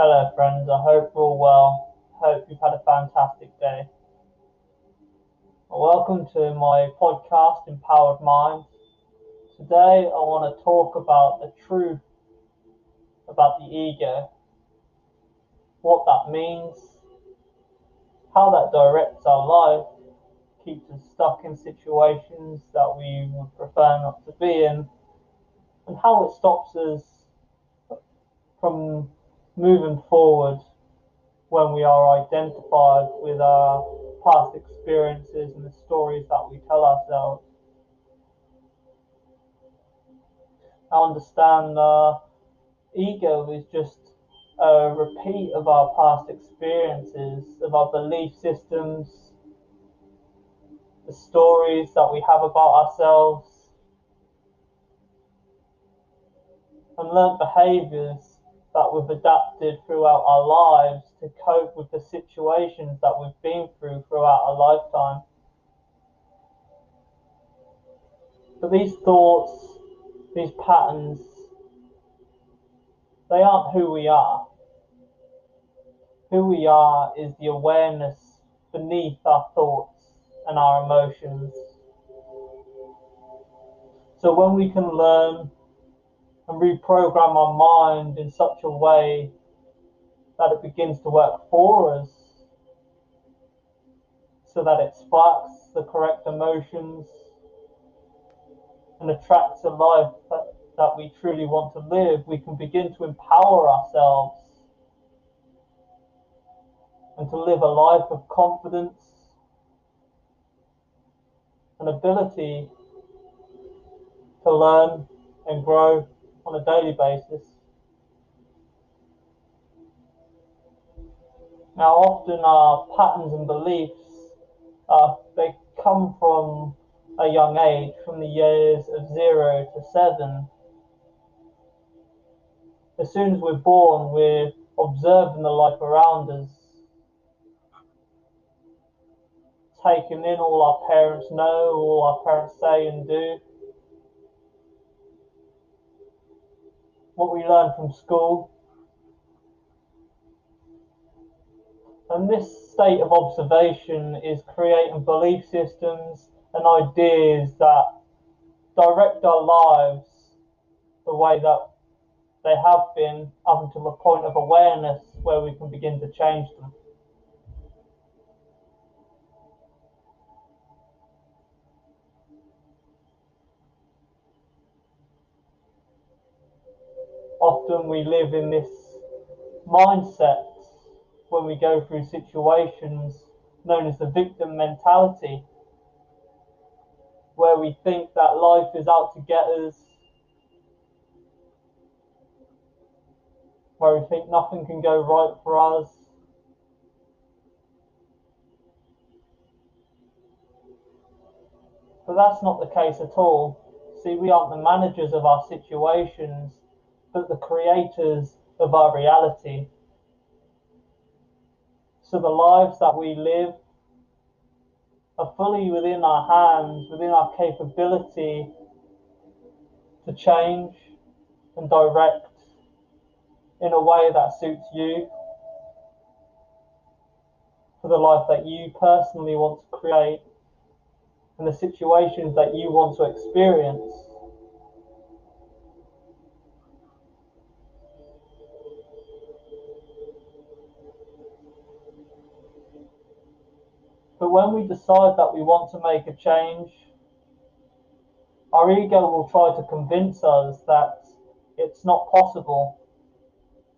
Hello, friends. I hope you're all well. Hope you've had a fantastic day. Welcome to my podcast, Empowered Minds. Today, I want to talk about the truth about the ego, what that means, how that directs our life, keeps us stuck in situations that we would prefer not to be in, and how it stops us from moving forward when we are identified with our past experiences and the stories that we tell ourselves. I understand uh, ego is just a repeat of our past experiences, of our belief systems, the stories that we have about ourselves, and learned behaviors that we've adapted throughout our lives to cope with the situations that we've been through throughout our lifetime. But these thoughts, these patterns, they aren't who we are. Who we are is the awareness beneath our thoughts and our emotions. So when we can learn and reprogram our mind in such a way that it begins to work for us so that it sparks the correct emotions and attracts a life that, that we truly want to live, we can begin to empower ourselves and to live a life of confidence and ability to learn and grow on a daily basis. Now, often our patterns and beliefs, uh, they come from a young age, from the years of zero to seven. As soon as we're born, we're observing the life around us, taking in all our parents know, all our parents say and do. What we learn from school, And this state of observation is creating belief systems and ideas that direct our lives the way that they have been up until the point of awareness where we can begin to change them. Often we live in this mindset when we go through situations known as the victim mentality, where we think that life is out to get us, where we think nothing can go right for us. But that's not the case at all. See, we aren't the managers of our situations, but the creators of our reality. So the lives that we live are fully within our hands, within our capability to change and direct in a way that suits you for the life that you personally want to create and the situations that you want to experience. But when we decide that we want to make a change, our ego will try to convince us that it's not possible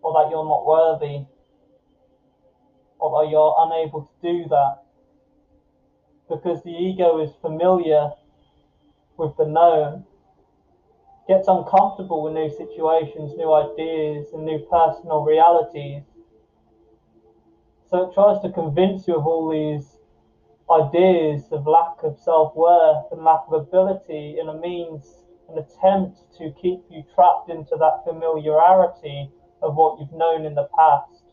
or that you're not worthy or that you're unable to do that because the ego is familiar with the known, gets uncomfortable with new situations, new ideas, and new personal realities. So it tries to convince you of all these ideas of lack of self worth and lack of ability in a means, an attempt to keep you trapped into that familiarity of what you've known in the past,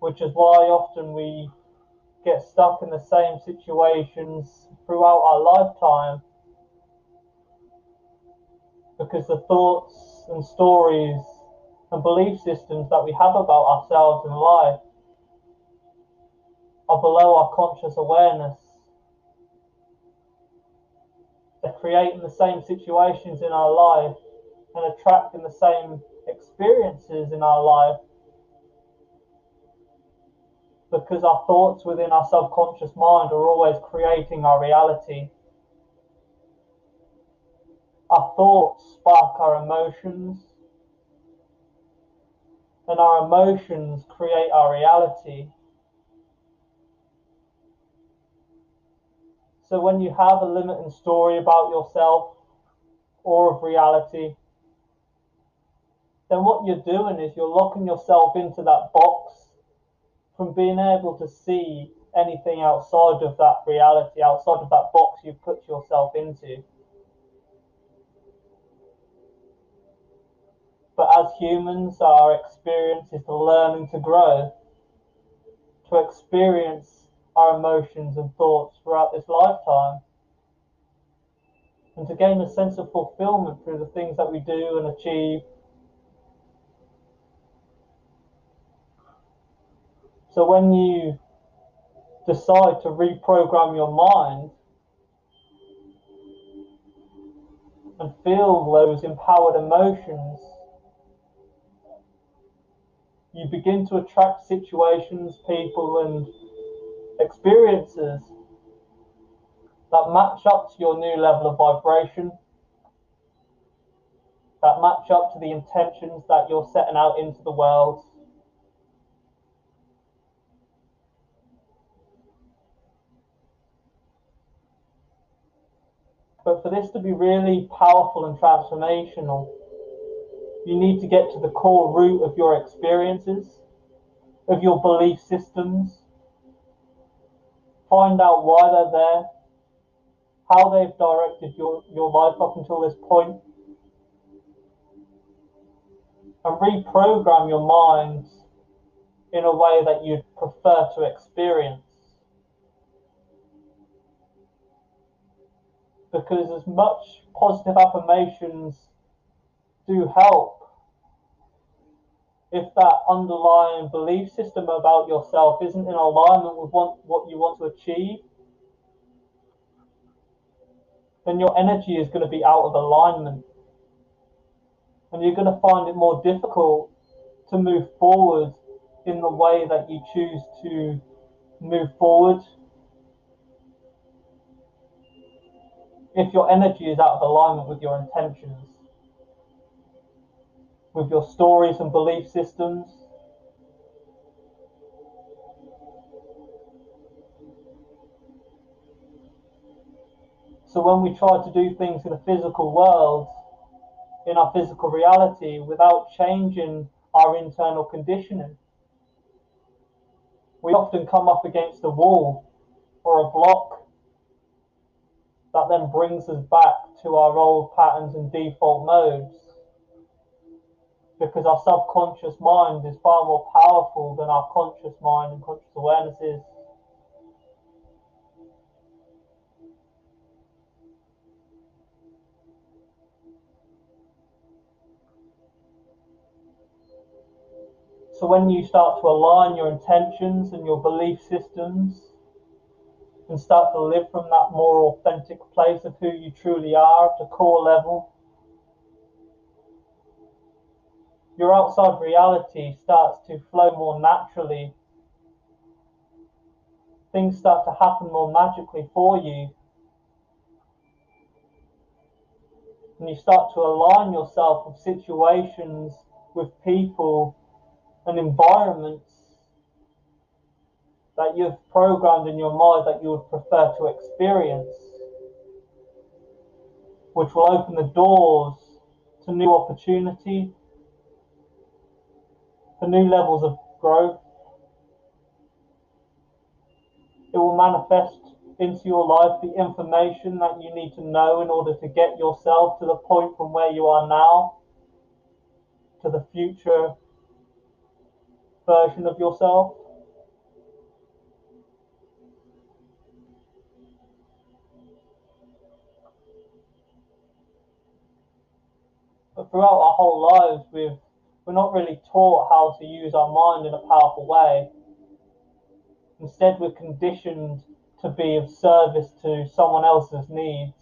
which is why often we get stuck in the same situations throughout our lifetime. Because the thoughts and stories and belief systems that we have about ourselves and life are below our conscious awareness. They're creating the same situations in our life and attracting the same experiences in our life because our thoughts within our subconscious mind are always creating our reality. Our thoughts spark our emotions, and our emotions create our reality. So when you have a limiting story about yourself or of reality, then what you're doing is you're locking yourself into that box from being able to see anything outside of that reality, outside of that box you've put yourself into. But as humans, our experience is to learn and to grow, to experience our emotions and thoughts throughout this lifetime, and to gain a sense of fulfillment through the things that we do and achieve. So when you decide to reprogram your mind and feel those empowered emotions you begin to attract situations, people, and experiences that match up to your new level of vibration, that match up to the intentions that you're setting out into the world. But for this to be really powerful and transformational, you need to get to the core root of your experiences, of your belief systems. Find out why they're there, how they've directed your, your life up until this point, and reprogram your mind in a way that you'd prefer to experience. Because as much positive affirmations do help, if that underlying belief system about yourself isn't in alignment with what, what you want to achieve, then your energy is going to be out of alignment. And you're going to find it more difficult to move forward in the way that you choose to move forward. If your energy is out of alignment with your intentions, with your stories and belief systems, So when we try to do things in the physical world, in our physical reality, without changing our internal conditioning, we often come up against a wall or a block that then brings us back to our old patterns and default modes. Because our subconscious mind is far more powerful than our conscious mind and conscious awareness is. So when you start to align your intentions and your belief systems and start to live from that more authentic place of who you truly are at the core level, your outside reality starts to flow more naturally. Things start to happen more magically for you. And you start to align yourself with situations, with people, and environments that you've programmed in your mind that you would prefer to experience, which will open the doors to new opportunity, to new levels of growth. It will manifest into your life the information that you need to know in order to get yourself to the point from where you are now to the future version of yourself. But throughout our whole lives, we've we're not really taught how to use our mind in a powerful way. Instead, we're conditioned to be of service to someone else's needs.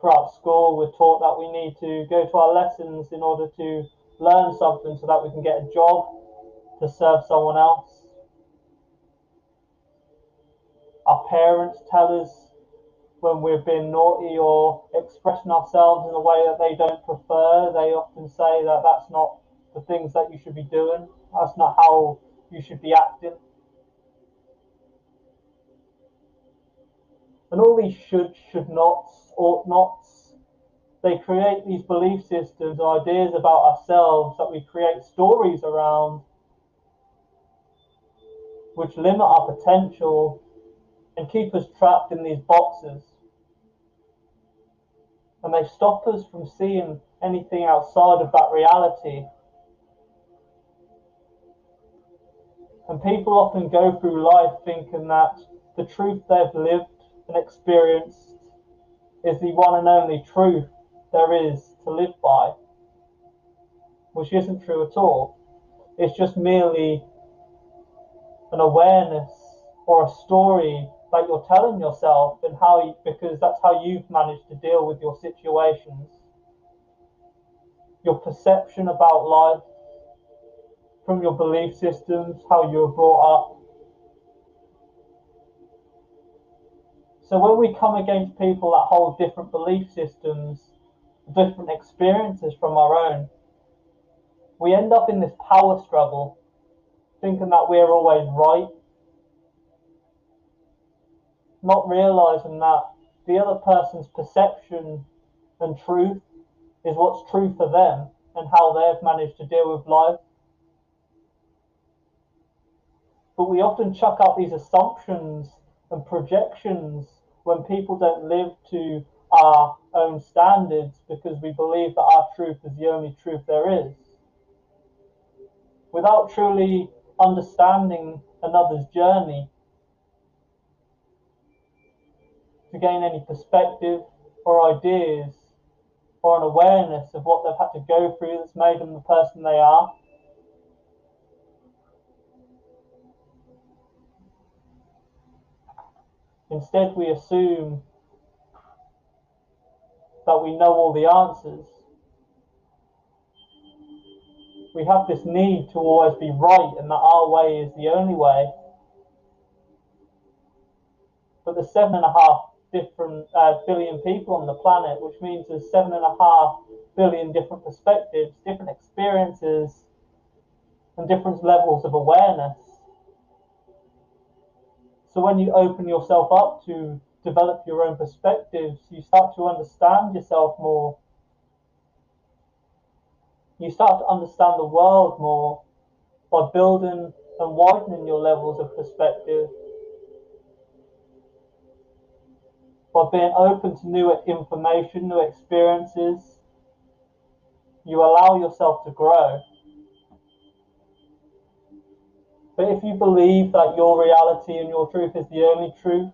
Throughout school, we're taught that we need to go to our lessons in order to learn something so that we can get a job to serve someone else. Our parents tell us when we're being naughty or expressing ourselves in a way that they don't prefer, they often say that that's not the things that you should be doing. That's not how you should be acting. And all these should, should nots, ought nots, they create these belief systems ideas about ourselves that we create stories around which limit our potential and keep us trapped in these boxes. And they stop us from seeing anything outside of that reality. And people often go through life thinking that the truth they've lived and experienced is the one and only truth there is to live by, which isn't true at all. It's just merely an awareness or a story that you're telling yourself and how you, because that's how you've managed to deal with your situations. Your perception about life from your belief systems how you were brought up. So when we come against people that hold different belief systems different experiences from our own we end up in this power struggle thinking that we're always right not realizing that the other person's perception and truth is what's true for them and how they've managed to deal with life. But we often chuck out these assumptions and projections when people don't live to our own standards because we believe that our truth is the only truth there is. Without truly understanding another's journey, to gain any perspective or ideas or an awareness of what they've had to go through that's made them the person they are. Instead, we assume that we know all the answers. We have this need to always be right and that our way is the only way. But the seven and a half different uh, billion people on the planet, which means there's seven and a half billion different perspectives, different experiences, and different levels of awareness. So when you open yourself up to develop your own perspectives, you start to understand yourself more. You start to understand the world more by building and widening your levels of perspective by being open to new information, new experiences, you allow yourself to grow. But if you believe that your reality and your truth is the only truth,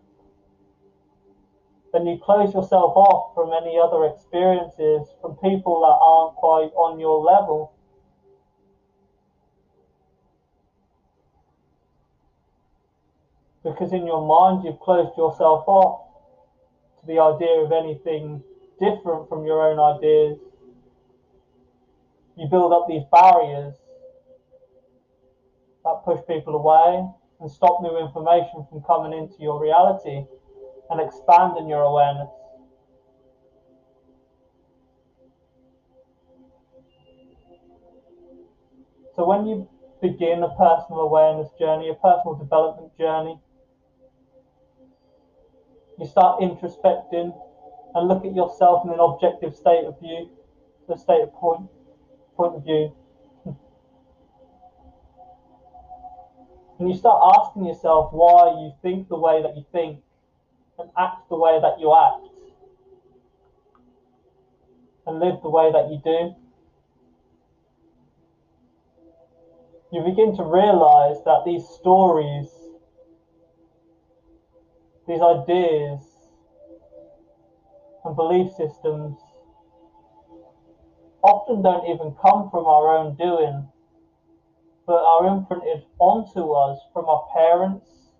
then you close yourself off from any other experiences, from people that aren't quite on your level. Because in your mind, you've closed yourself off the idea of anything different from your own ideas. You build up these barriers that push people away and stop new information from coming into your reality and expanding your awareness. So when you begin a personal awareness journey, a personal development journey, you start introspecting and look at yourself in an objective state of view, the state of point, point of view. And you start asking yourself why you think the way that you think and act the way that you act and live the way that you do. You begin to realize that these stories, these ideas, and belief systems often don't even come from our own doing, but are imprinted onto us from our parents,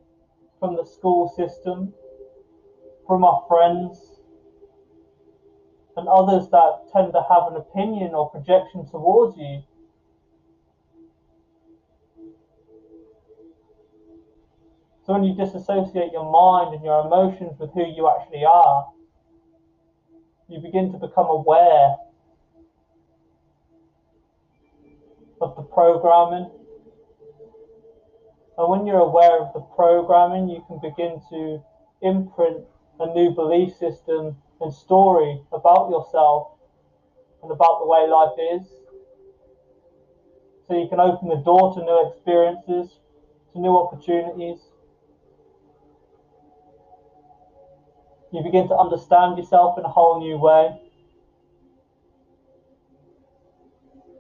from the school system, from our friends, and others that tend to have an opinion or projection towards you. So when you disassociate your mind and your emotions with who you actually are, you begin to become aware of the programming. And when you're aware of the programming, you can begin to imprint a new belief system and story about yourself and about the way life is. So you can open the door to new experiences, to new opportunities. You begin to understand yourself in a whole new way.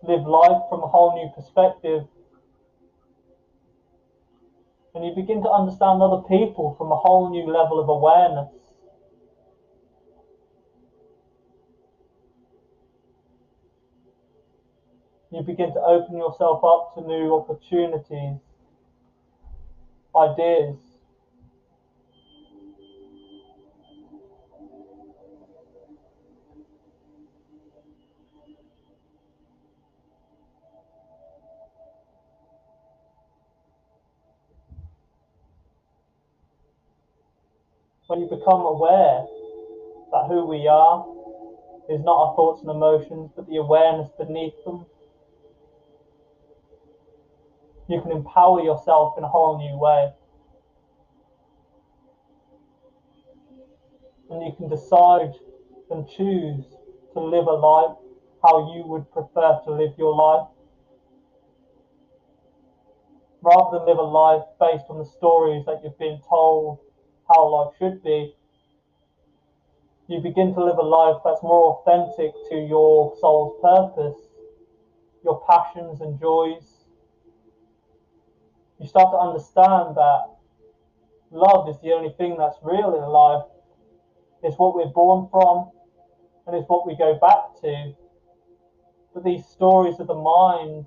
Live life from a whole new perspective. And you begin to understand other people from a whole new level of awareness. You begin to open yourself up to new opportunities, ideas, become aware that who we are is not our thoughts and emotions, but the awareness beneath them, you can empower yourself in a whole new way. And you can decide and choose to live a life how you would prefer to live your life. Rather than live a life based on the stories that you've been told how life should be, you begin to live a life that's more authentic to your soul's purpose, your passions and joys. You start to understand that love is the only thing that's real in life. It's what we're born from and it's what we go back to. But these stories of the mind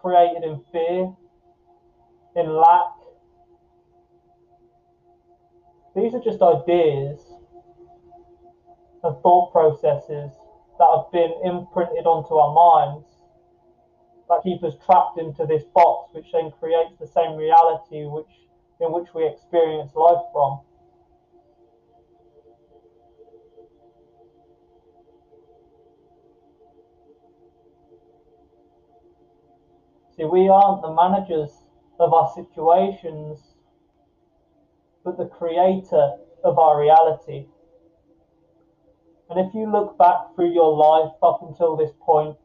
created in fear, in lack, these are just ideas and thought processes that have been imprinted onto our minds that keep us trapped into this box which then creates the same reality which in which we experience life from. See, we aren't the managers of our situations, but the creator of our reality. And if you look back through your life up until this point,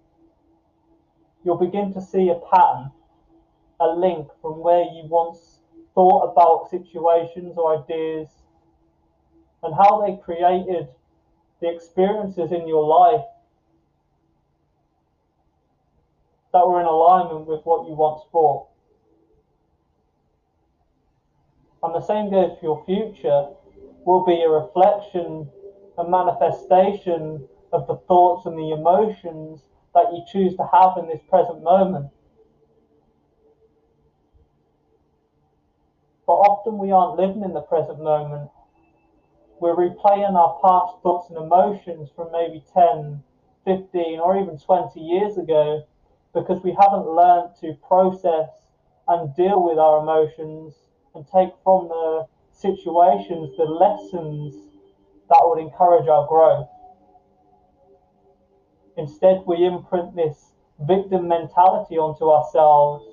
you'll begin to see a pattern, a link from where you once thought about situations or ideas and how they created the experiences in your life that were in alignment with what you once thought. And the same goes for your future, will be a reflection a manifestation of the thoughts and the emotions that you choose to have in this present moment. But often we aren't living in the present moment. We're replaying our past thoughts and emotions from maybe 10, 15, or even 20 years ago because we haven't learned to process and deal with our emotions and take from the situations the lessons that would encourage our growth. Instead, we imprint this victim mentality onto ourselves,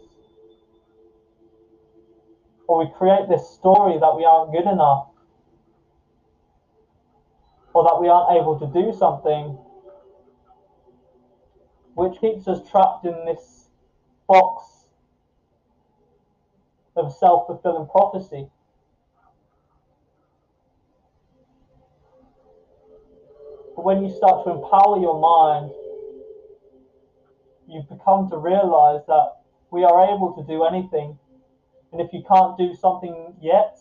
or we create this story that we aren't good enough, or that we aren't able to do something, which keeps us trapped in this box of self fulfilling prophecy. But when you start to empower your mind, you've become to realize that we are able to do anything. And if you can't do something yet,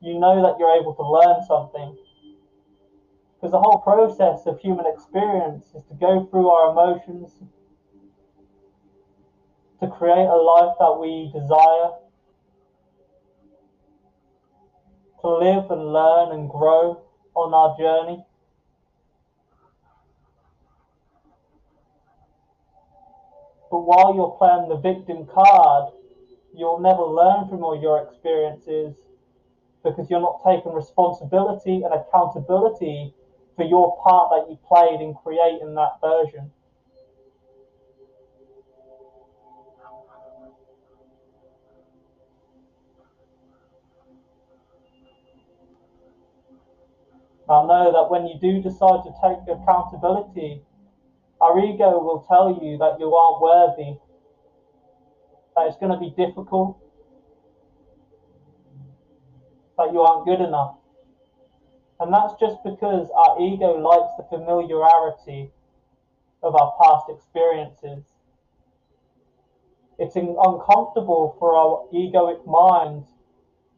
you know that you're able to learn something. Because the whole process of human experience is to go through our emotions, to create a life that we desire, to live and learn and grow on our journey. But while you're playing the victim card, you'll never learn from all your experiences because you're not taking responsibility and accountability for your part that you played in creating that version. I know that when you do decide to take accountability, our ego will tell you that you aren't worthy, that it's going to be difficult, that you aren't good enough. And that's just because our ego likes the familiarity of our past experiences. It's uncomfortable for our egoic mind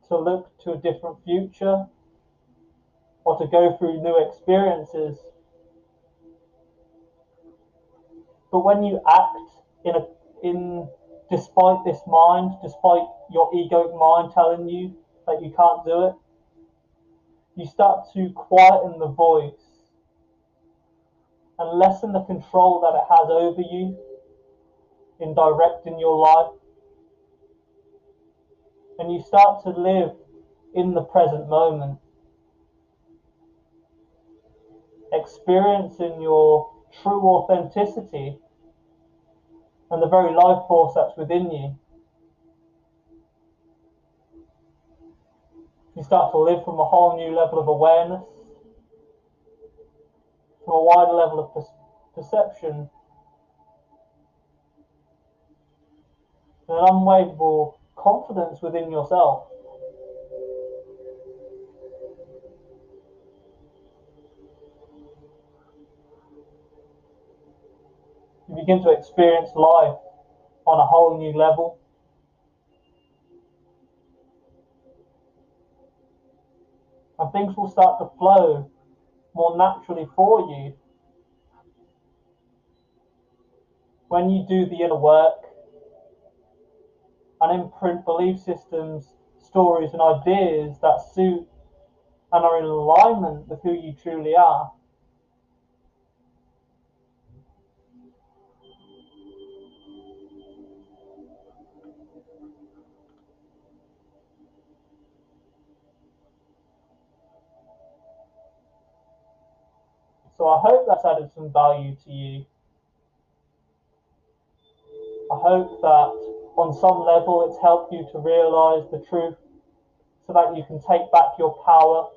to look to a different future or to go through new experiences. But when you act in a in despite this mind, despite your egoic mind telling you that you can't do it, you start to quieten the voice and lessen the control that it has over you in directing your life. And you start to live in the present moment, experiencing your true authenticity and the very life force that's within you. You start to live from a whole new level of awareness, from a wider level of per- perception, and an unwavering confidence within yourself. Begin to experience life on a whole new level. And things will start to flow more naturally for you when you do the inner work and imprint belief systems, stories, and ideas that suit and are in alignment with who you truly are. So I hope that's added some value to you. I hope that on some level it's helped you to realize the truth so that you can take back your power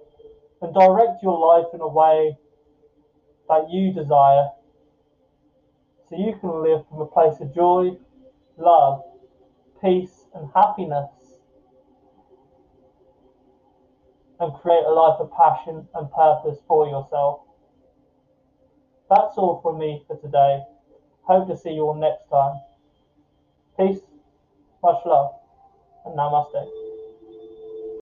and direct your life in a way that you desire so you can live from a place of joy, love, peace, and happiness and create a life of passion and purpose for yourself. That's all from me for today. Hope to see you all next time. Peace, much love, and namaste.